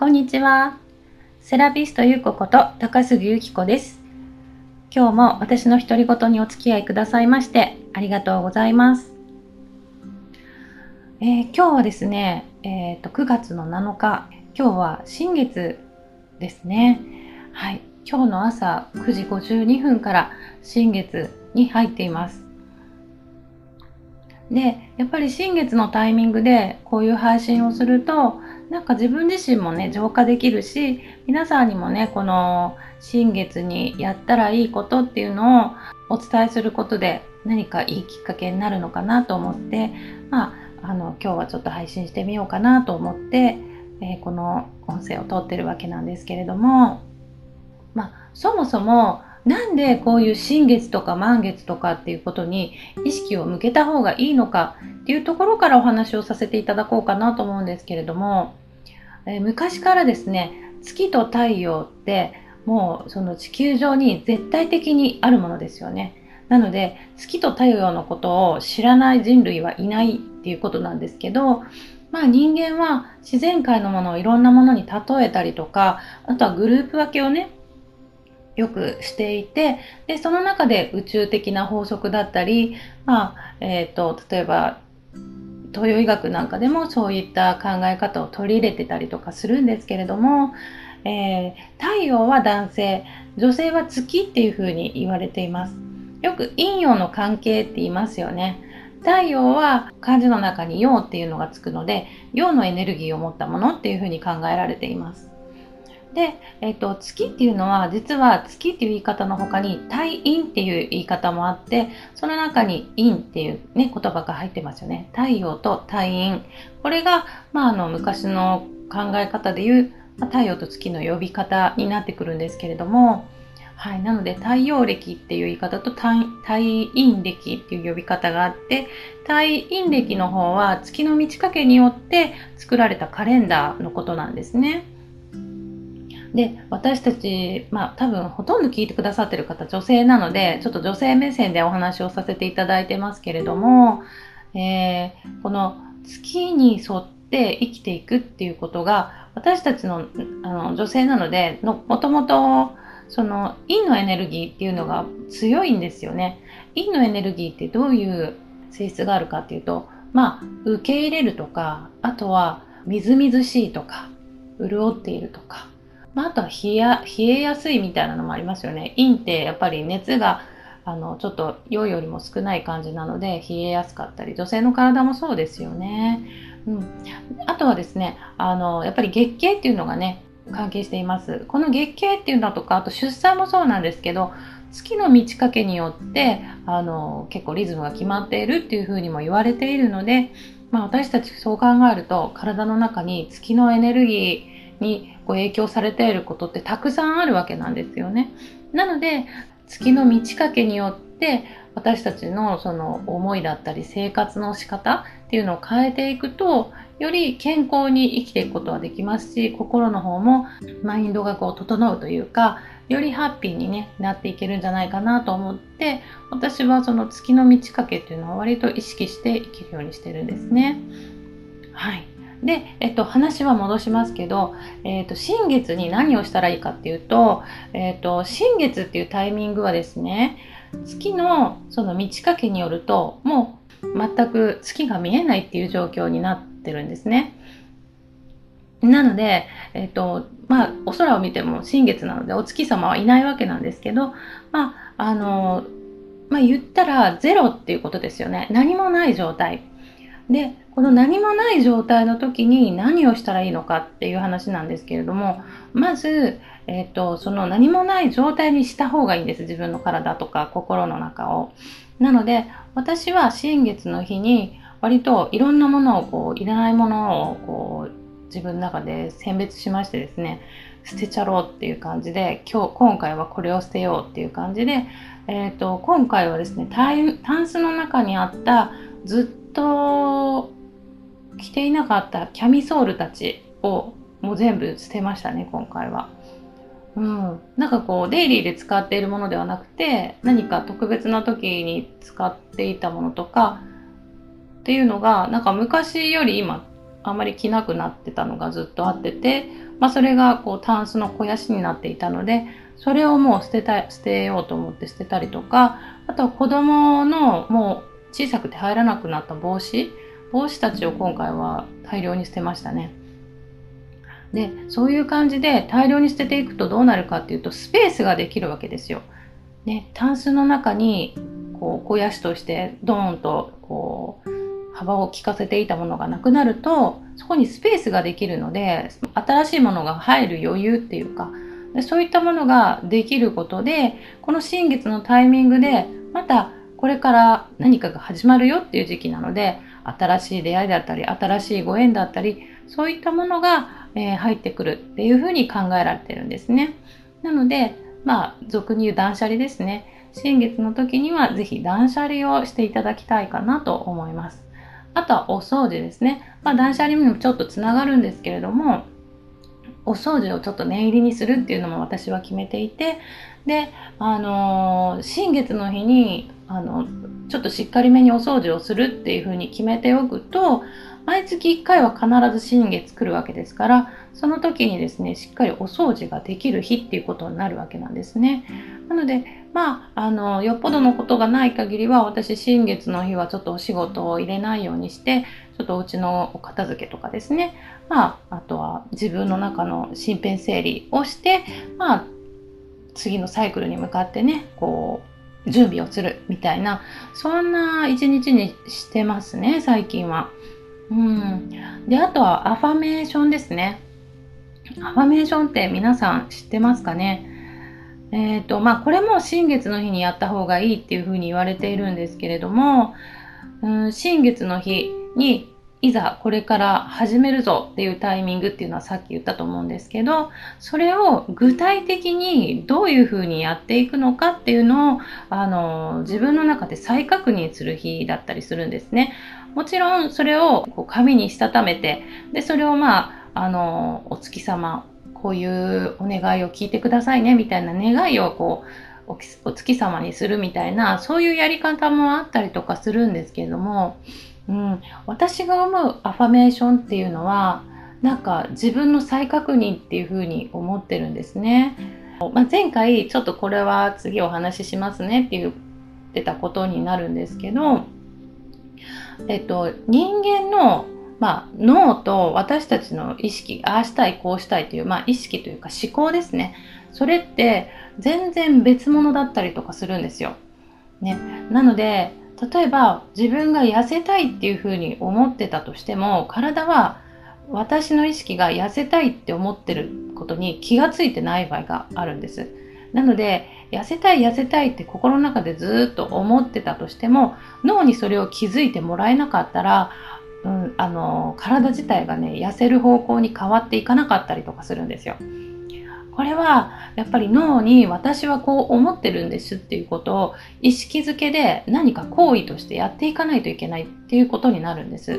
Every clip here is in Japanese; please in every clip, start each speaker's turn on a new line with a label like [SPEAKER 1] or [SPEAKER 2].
[SPEAKER 1] こんにちは。セラピストゆうここと高杉ゆき子です。今日も私の独り言にお付き合いくださいましてありがとうございます。えー、今日はですね、えーと、9月の7日、今日は新月ですね。はい、今日の朝9時52分から新月に入っています。で、やっぱり新月のタイミングでこういう配信をすると、なんか自分自身もね、浄化できるし、皆さんにもね、この新月にやったらいいことっていうのをお伝えすることで何かいいきっかけになるのかなと思って、まあ、あの、今日はちょっと配信してみようかなと思って、えー、この音声を撮ってるわけなんですけれども、まあ、そもそもなんでこういう新月とか満月とかっていうことに意識を向けた方がいいのかっていうところからお話をさせていただこうかなと思うんですけれども、えー、昔からですね月と太陽ってもうその地球上に絶対的にあるものですよね。なので月と太陽のことを知らない人類はいないっていうことなんですけどまあ人間は自然界のものをいろんなものに例えたりとかあとはグループ分けをねよくしていてでその中で宇宙的な法則だったり、まあえーと、例えば東洋医学なんかでもそういった考え方を取り入れてたりとかするんですけれども、えー、太陽は男性女性は月っていうふうに言われています。よく陰陽の関係って言いますよね。太陽は漢字の中に陽っていうのがつくので陽のエネルギーを持ったものっていうふうに考えられています。で、えっ、と、月っていうのは、実は月っていう言い方の他に、太陰っていう言い方もあって、その中に陰っていうね、言葉が入ってますよね。太陽と太陰。これが、まあ、あの、昔の考え方でいう、まあ、太陽と月の呼び方になってくるんですけれども、はい。なので、太陽暦っていう言い方と太陰暦っていう呼び方があって、太陰暦の方は月の満ち欠けによって作られたカレンダーのことなんですね。で私たち、まあ、多分ほとんど聞いてくださってる方女性なのでちょっと女性目線でお話をさせていただいてますけれども、えー、この月に沿って生きていくっていうことが私たちのあの女性なのでのもともとその陰のエネルギーっていうのが強いんですよね。陰のエネルギーってどういう性質があるかっていうとまあ受け入れるとかあとはみずみずしいとか潤っているとかまあ、あとは冷や冷えやすいみたいなのもありますよね。陰ってやっぱり熱があのちょっと陽よりも少ない感じなので冷えやすかったり女性の体もそうですよね。うん、あとはですねあのやっぱり月経っていうのがね関係しています。この月経っていうのとかあと出産もそうなんですけど月の満ち欠けによってあの結構リズムが決まっているっていうふうにも言われているので、まあ、私たちそう考えると体の中に月のエネルギーにこう影響されていることってたくさんあるわけなんですよね。なので月の満ち欠けによって私たちのその思いだったり生活の仕方っていうのを変えていくとより健康に生きていくことはできますし心の方もマインドがこう整うというかよりハッピーに、ね、なっていけるんじゃないかなと思って私はその月の満ち欠けっていうのは割と意識して生きるようにしてるんですね。はいで、えっと、話は戻しますけど、えっと、新月に何をしたらいいかっていうと、えっと、新月っていうタイミングはですね、月のその満ち欠けによると、もう全く月が見えないっていう状況になってるんですね。なので、えっと、まあ、お空を見ても新月なのでお月様はいないわけなんですけど、まあ、あの、まあ、言ったらゼロっていうことですよね。何もない状態。でこの何もない状態の時に何をしたらいいのかっていう話なんですけれどもまず、えーと、その何もない状態にした方がいいんです自分の体とか心の中を。なので私は新月の日に割といろんなものをこういらないものをこう自分の中で選別しましてですね捨てちゃろうっていう感じで今日今回はこれを捨てようっていう感じで、えーと、今回はですねタンスの中にあったずっとと着ていなかったキャミソールたちをもう全部捨てましたね今回は。うん、なんかこうデイリーで使っているものではなくて何か特別な時に使っていたものとかっていうのがなんか昔より今あんまり着なくなってたのがずっとあってて、まあ、それがこうタンスの肥やしになっていたのでそれをもう捨てた捨てようと思って捨てたりとかあとは子供のもう小さくて入らなくなった帽子帽子たちを今回は大量に捨てましたね。でそういう感じで大量に捨てていくとどうなるかっていうとスペースができるわけですよ。ね、タンスの中にこう肥やしとしてドーンとこう幅を利かせていたものがなくなるとそこにスペースができるので新しいものが入る余裕っていうかでそういったものができることでこの新月のタイミングでまたこれから何かが始まるよっていう時期なので新しい出会いだったり新しいご縁だったりそういったものが、えー、入ってくるっていうふうに考えられてるんですね。なのでまあ俗に言う断捨離ですね。新月の時にはぜひ断捨離をしていただきたいかなと思います。あとはお掃除ですね。まあ断捨離にもちょっとつながるんですけれども、お掃除をちょっと念入りにするっていうのも私は決めていて、で、あのー、新月の日に、あの、ちょっとしっかりめにお掃除をするっていうふうに決めておくと、毎月1回は必ず新月来るわけですから、その時にですね、しっかりお掃除ができる日っていうことになるわけなんですね。なので、まあ、あの、よっぽどのことがない限りは、私、新月の日はちょっとお仕事を入れないようにして、ちょっとお家のお片付けとかですね、まあ、あとは自分の中の身辺整理をして、まあ、次のサイクルに向かってね、こう、準備をするみたいな、そんな一日にしてますね、最近は。うん。で、あとはアファメーションですね。アファメーションって皆さん知ってますかね？えっ、ー、と、まあ、これも新月の日にやった方がいいっていうふうに言われているんですけれども、うん、新月の日にいざこれから始めるぞっていうタイミングっていうのはさっき言ったと思うんですけど、それを具体的にどういうふうにやっていくのかっていうのを、あの、自分の中で再確認する日だったりするんですね。もちろんそれをこう紙にしたためて、で、それをまあ、あの、お月様、こういうお願いを聞いてくださいね、みたいな願いをこう、お月様にするみたいな、そういうやり方もあったりとかするんですけれども、うん、私が思うアファメーションっていうのは、なんか自分の再確認っていうふうに思ってるんですね。まあ、前回ちょっとこれは次お話ししますねって言ってたことになるんですけど、えっと、人間の、まあ、脳と私たちの意識、ああしたい、こうしたいという、まあ、意識というか思考ですね。それって全然別物だったりとかするんですよ。ね。なので、例えば自分が痩せたいっていうふうに思ってたとしても、体は私の意識が痩せたいって思ってることに気がついてない場合があるんです。なので、痩せたい痩せたいって心の中でずっと思ってたとしても、脳にそれを気づいてもらえなかったら、うん、あの、体自体がね、痩せる方向に変わっていかなかったりとかするんですよ。これはやっぱり脳に私はこう思ってるんですっていうことを意識づけで何か行為としてやっていかないといけないっていうことになるんです。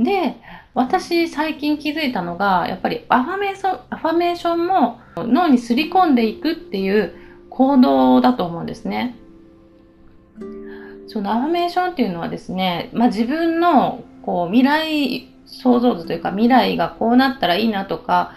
[SPEAKER 1] で、私最近気づいたのが、やっぱりアファメーション、アファメーションも脳にすり込んでいくっていう行動だと思うんですね。そのアファメーションっていうのはですね、まあ、自分のこう未来想像図というか未来がこうなったらいいなとか、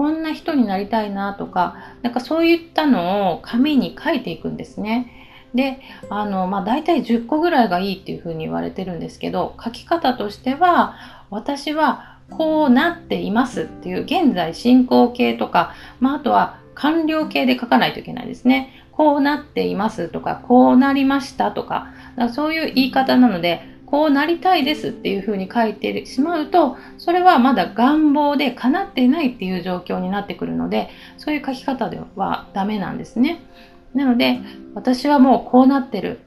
[SPEAKER 1] こんな人になりたいなとか、なんかそういったのを紙に書いていくんですね。で、あの、まあ、大体10個ぐらいがいいっていうふうに言われてるんですけど、書き方としては、私はこうなっていますっていう現在進行形とか、まあ、あとは完了形で書かないといけないですね。こうなっていますとか、こうなりましたとか、かそういう言い方なので、こうなりたいですっていうふうに書いてしまうと、それはまだ願望で叶っていないっていう状況になってくるので、そういう書き方ではダメなんですね。なので、私はもうこうなってる。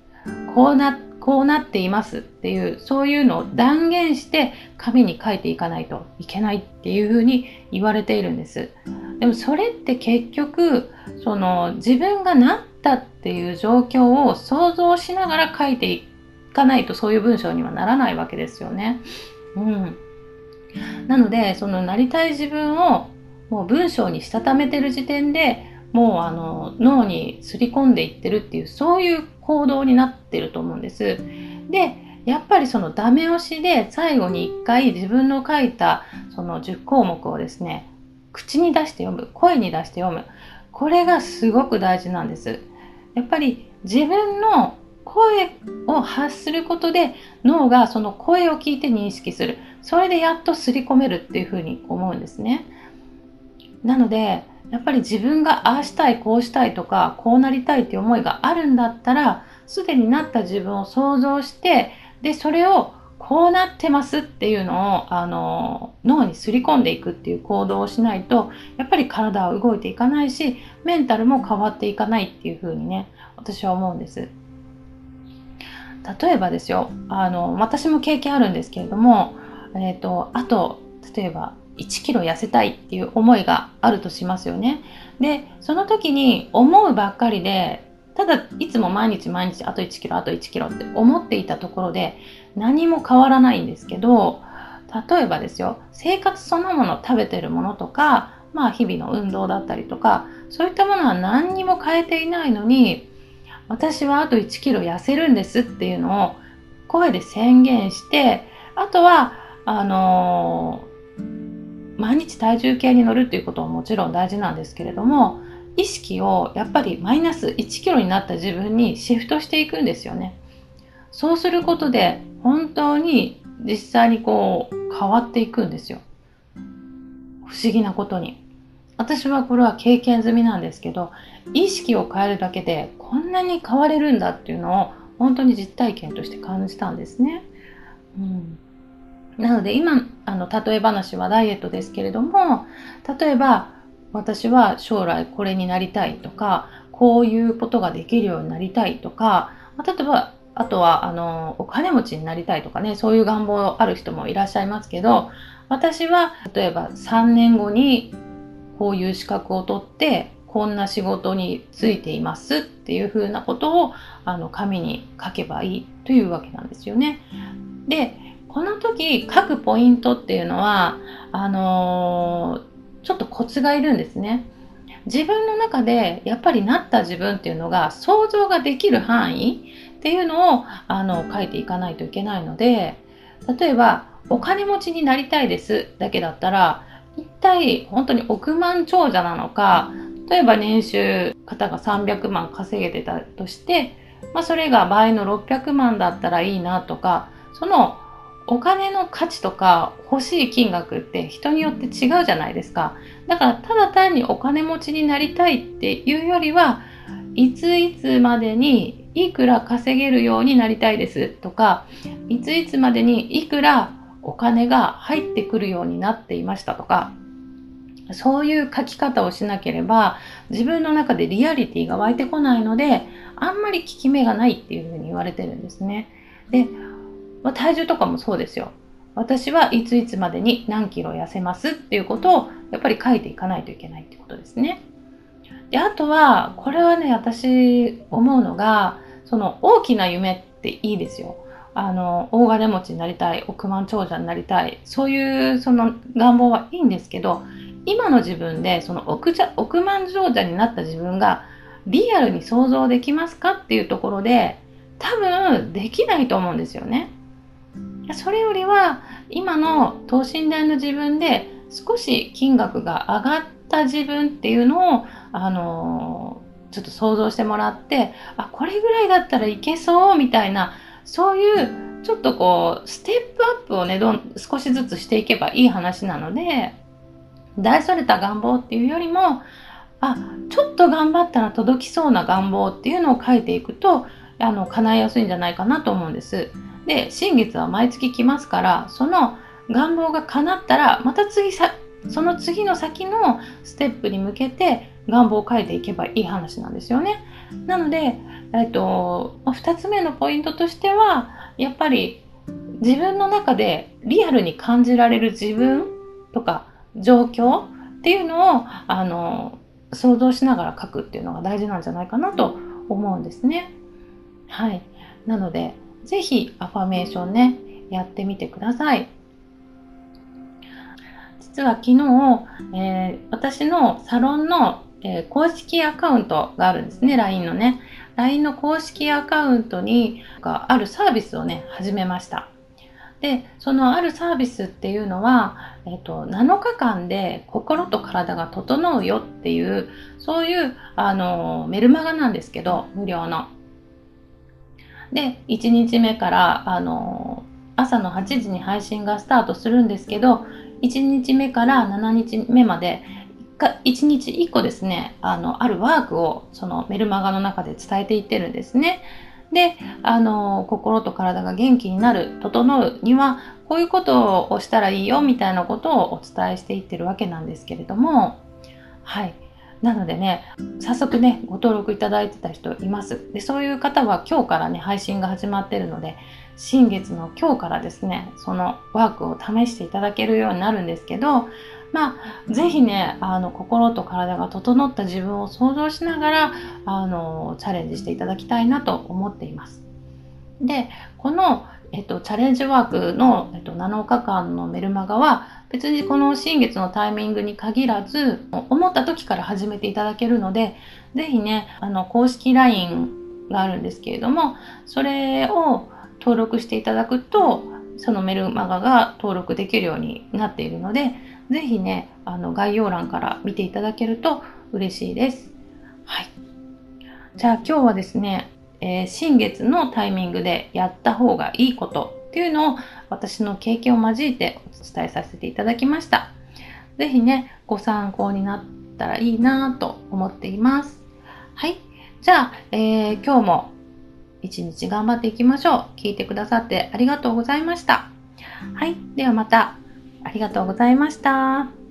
[SPEAKER 1] こうな、こうなっていますっていう、そういうのを断言して紙に書いていかないといけないっていうふうに言われているんです。でもそれって結局、その自分がなったっていう状況を想像しながら書いていかないとそういう文章にはならないわけですよね。うん。なので、そのなりたい自分をもう文章にしたためてる時点でもうあの脳にすり込んでいってるっていうそういう行動になってると思うんです。で、やっぱりそのダメ押しで最後に1回自分の書いたその10項目をですね口に出して読む声に出して読むこれがすごく大事なんですやっぱり自分の声を発することで脳がその声を聞いて認識するそれでやっと刷り込めるっていうふうに思うんですねなのでやっぱり自分がああしたいこうしたいとかこうなりたいっていう思いがあるんだったらすでになった自分を想像してでそれをこうなってますっていうのをあの脳にすり込んでいくっていう行動をしないとやっぱり体は動いていかないしメンタルも変わっていかないっていうふうにね私は思うんです。例えばですよあの私も経験あるんですけれども、えーと、あと例えば1キロ痩せたいっていう思いがあるとしますよね。でその時に思うばっかりでただいつも毎日毎日あと1キロあと1キロって思っていたところで何も変わらないんですけど例えばですよ生活そのもの食べてるものとかまあ日々の運動だったりとかそういったものは何にも変えていないのに私はあと1キロ痩せるんですっていうのを声で宣言してあとはあのー、毎日体重計に乗るっていうことももちろん大事なんですけれども意識をやっぱりマイナス1キロになった自分にシフトしていくんですよね。そうすることで本当に実際にこう変わっていくんですよ。不思議なことに。私はこれは経験済みなんですけど意識を変えるだけでこんなに変われるんだっていうのを本当に実体験として感じたんですね。うん、なので今あの例え話はダイエットですけれども例えば私は将来これになりたいとかこういうことができるようになりたいとか例えばあとはあのお金持ちになりたいとかねそういう願望ある人もいらっしゃいますけど私は例えば3年後にこういう資格を取ってこんな仕事に就いていますっていうふうなことをあの紙に書けばいいというわけなんですよね。でこの時書くポイントっていうのはあのー、ちょっとコツがいるんですね。自分の中でやっぱりなった自分っていうのが想像ができる範囲っていうのをあの書いていかないといけないので例えばお金持ちになりたいですだけだったら一体本当に億万長者なのか例えば年収方が300万稼げてたとして、まあ、それが倍の600万だったらいいなとかそのお金の価値とか欲しい金額って人によって違うじゃないですか。だからただ単にお金持ちになりたいっていうよりはいついつまでにいくら稼げるようになりたいですとかいついつまでにいくらお金が入ってくるようになっていましたとかそういう書き方をしなければ自分の中でリアリティが湧いてこないのであんまり効き目がないっていうふうに言われてるんですね。で、まあ、体重とかもそうですよ。私はいついつまでに何キロ痩せますっていうことをやっぱり書いていかないといけないってことですね。であとはこれはね私思うのがその大きな夢っていいですよ。あの大金持ちになりたい億万長者になりたいそういうその願望はいいんですけど今の自分でその億億万長者になった自分がリアルに想像できますかっていうところで多分できないと思うんですよね。それよりは今の等身大の自分で少し金額が上がった自分っていうのをあのちょっと想像してもらってあこれぐらいだったらいけそうみたいなそういうちょっとこうステップアップをねどん少しずつしていけばいい話なので大それた願望っていうよりもあちょっと頑張ったら届きそうな願望っていうのを書いていくとあの叶えやすいんじゃないかなと思うんです。で新月は毎月来ますからその願望が叶ったらまた次さその次の先のステップに向けて願望を書いていけばいい話なんですよね。なので、えっと、2つ目のポイントとしてはやっぱり自分の中でリアルに感じられる自分とか状況っていうのをあの想像しながら書くっていうのが大事なんじゃないかなと思うんですね。はい。なので、ぜひアファメーションね、やってみてください。実は昨日、えー、私のサロンの、えー、公式アカウントがあるんですね、LINE のね。LINE の公式アカウントにあるサービスをね、始めました。で、そのあるサービスっていうのは、えっと、7日間で心と体が整うよっていう、そういう、あの、メルマガなんですけど、無料の。で、1日目から、あの、朝の8時に配信がスタートするんですけど、1日目から7日目まで、1日1個ですね、あの、あるワークをそのメルマガの中で伝えていってるんですね。で、あの、心と体が元気になる、整うには、こういうことをしたらいいよ、みたいなことをお伝えしていってるわけなんですけれども、はい。なのでね、早速ね、ご登録いただいてた人います。で、そういう方は今日からね、配信が始まってるので、新月の今日からですね、そのワークを試していただけるようになるんですけど、まあ、ぜひね、あの、心と体が整った自分を想像しながら、あの、チャレンジしていただきたいなと思っています。で、この、えっと、チャレンジワークの、えっと、7日間のメルマガは、別にこの新月のタイミングに限らず、思った時から始めていただけるので、ぜひね、あの、公式 LINE があるんですけれども、それを登録していただくと、そのメルマガが登録できるようになっているので、ぜひね、あの概要欄から見ていただけると嬉しいです。はい。じゃあ今日はですね、えー、新月のタイミングでやった方がいいことっていうのを私の経験を交えてお伝えさせていただきました。ぜひね、ご参考になったらいいなと思っています。はい。じゃあ、えー、今日も一日頑張っていきましょう。聞いてくださってありがとうございました。はい。ではまた。ありがとうございました。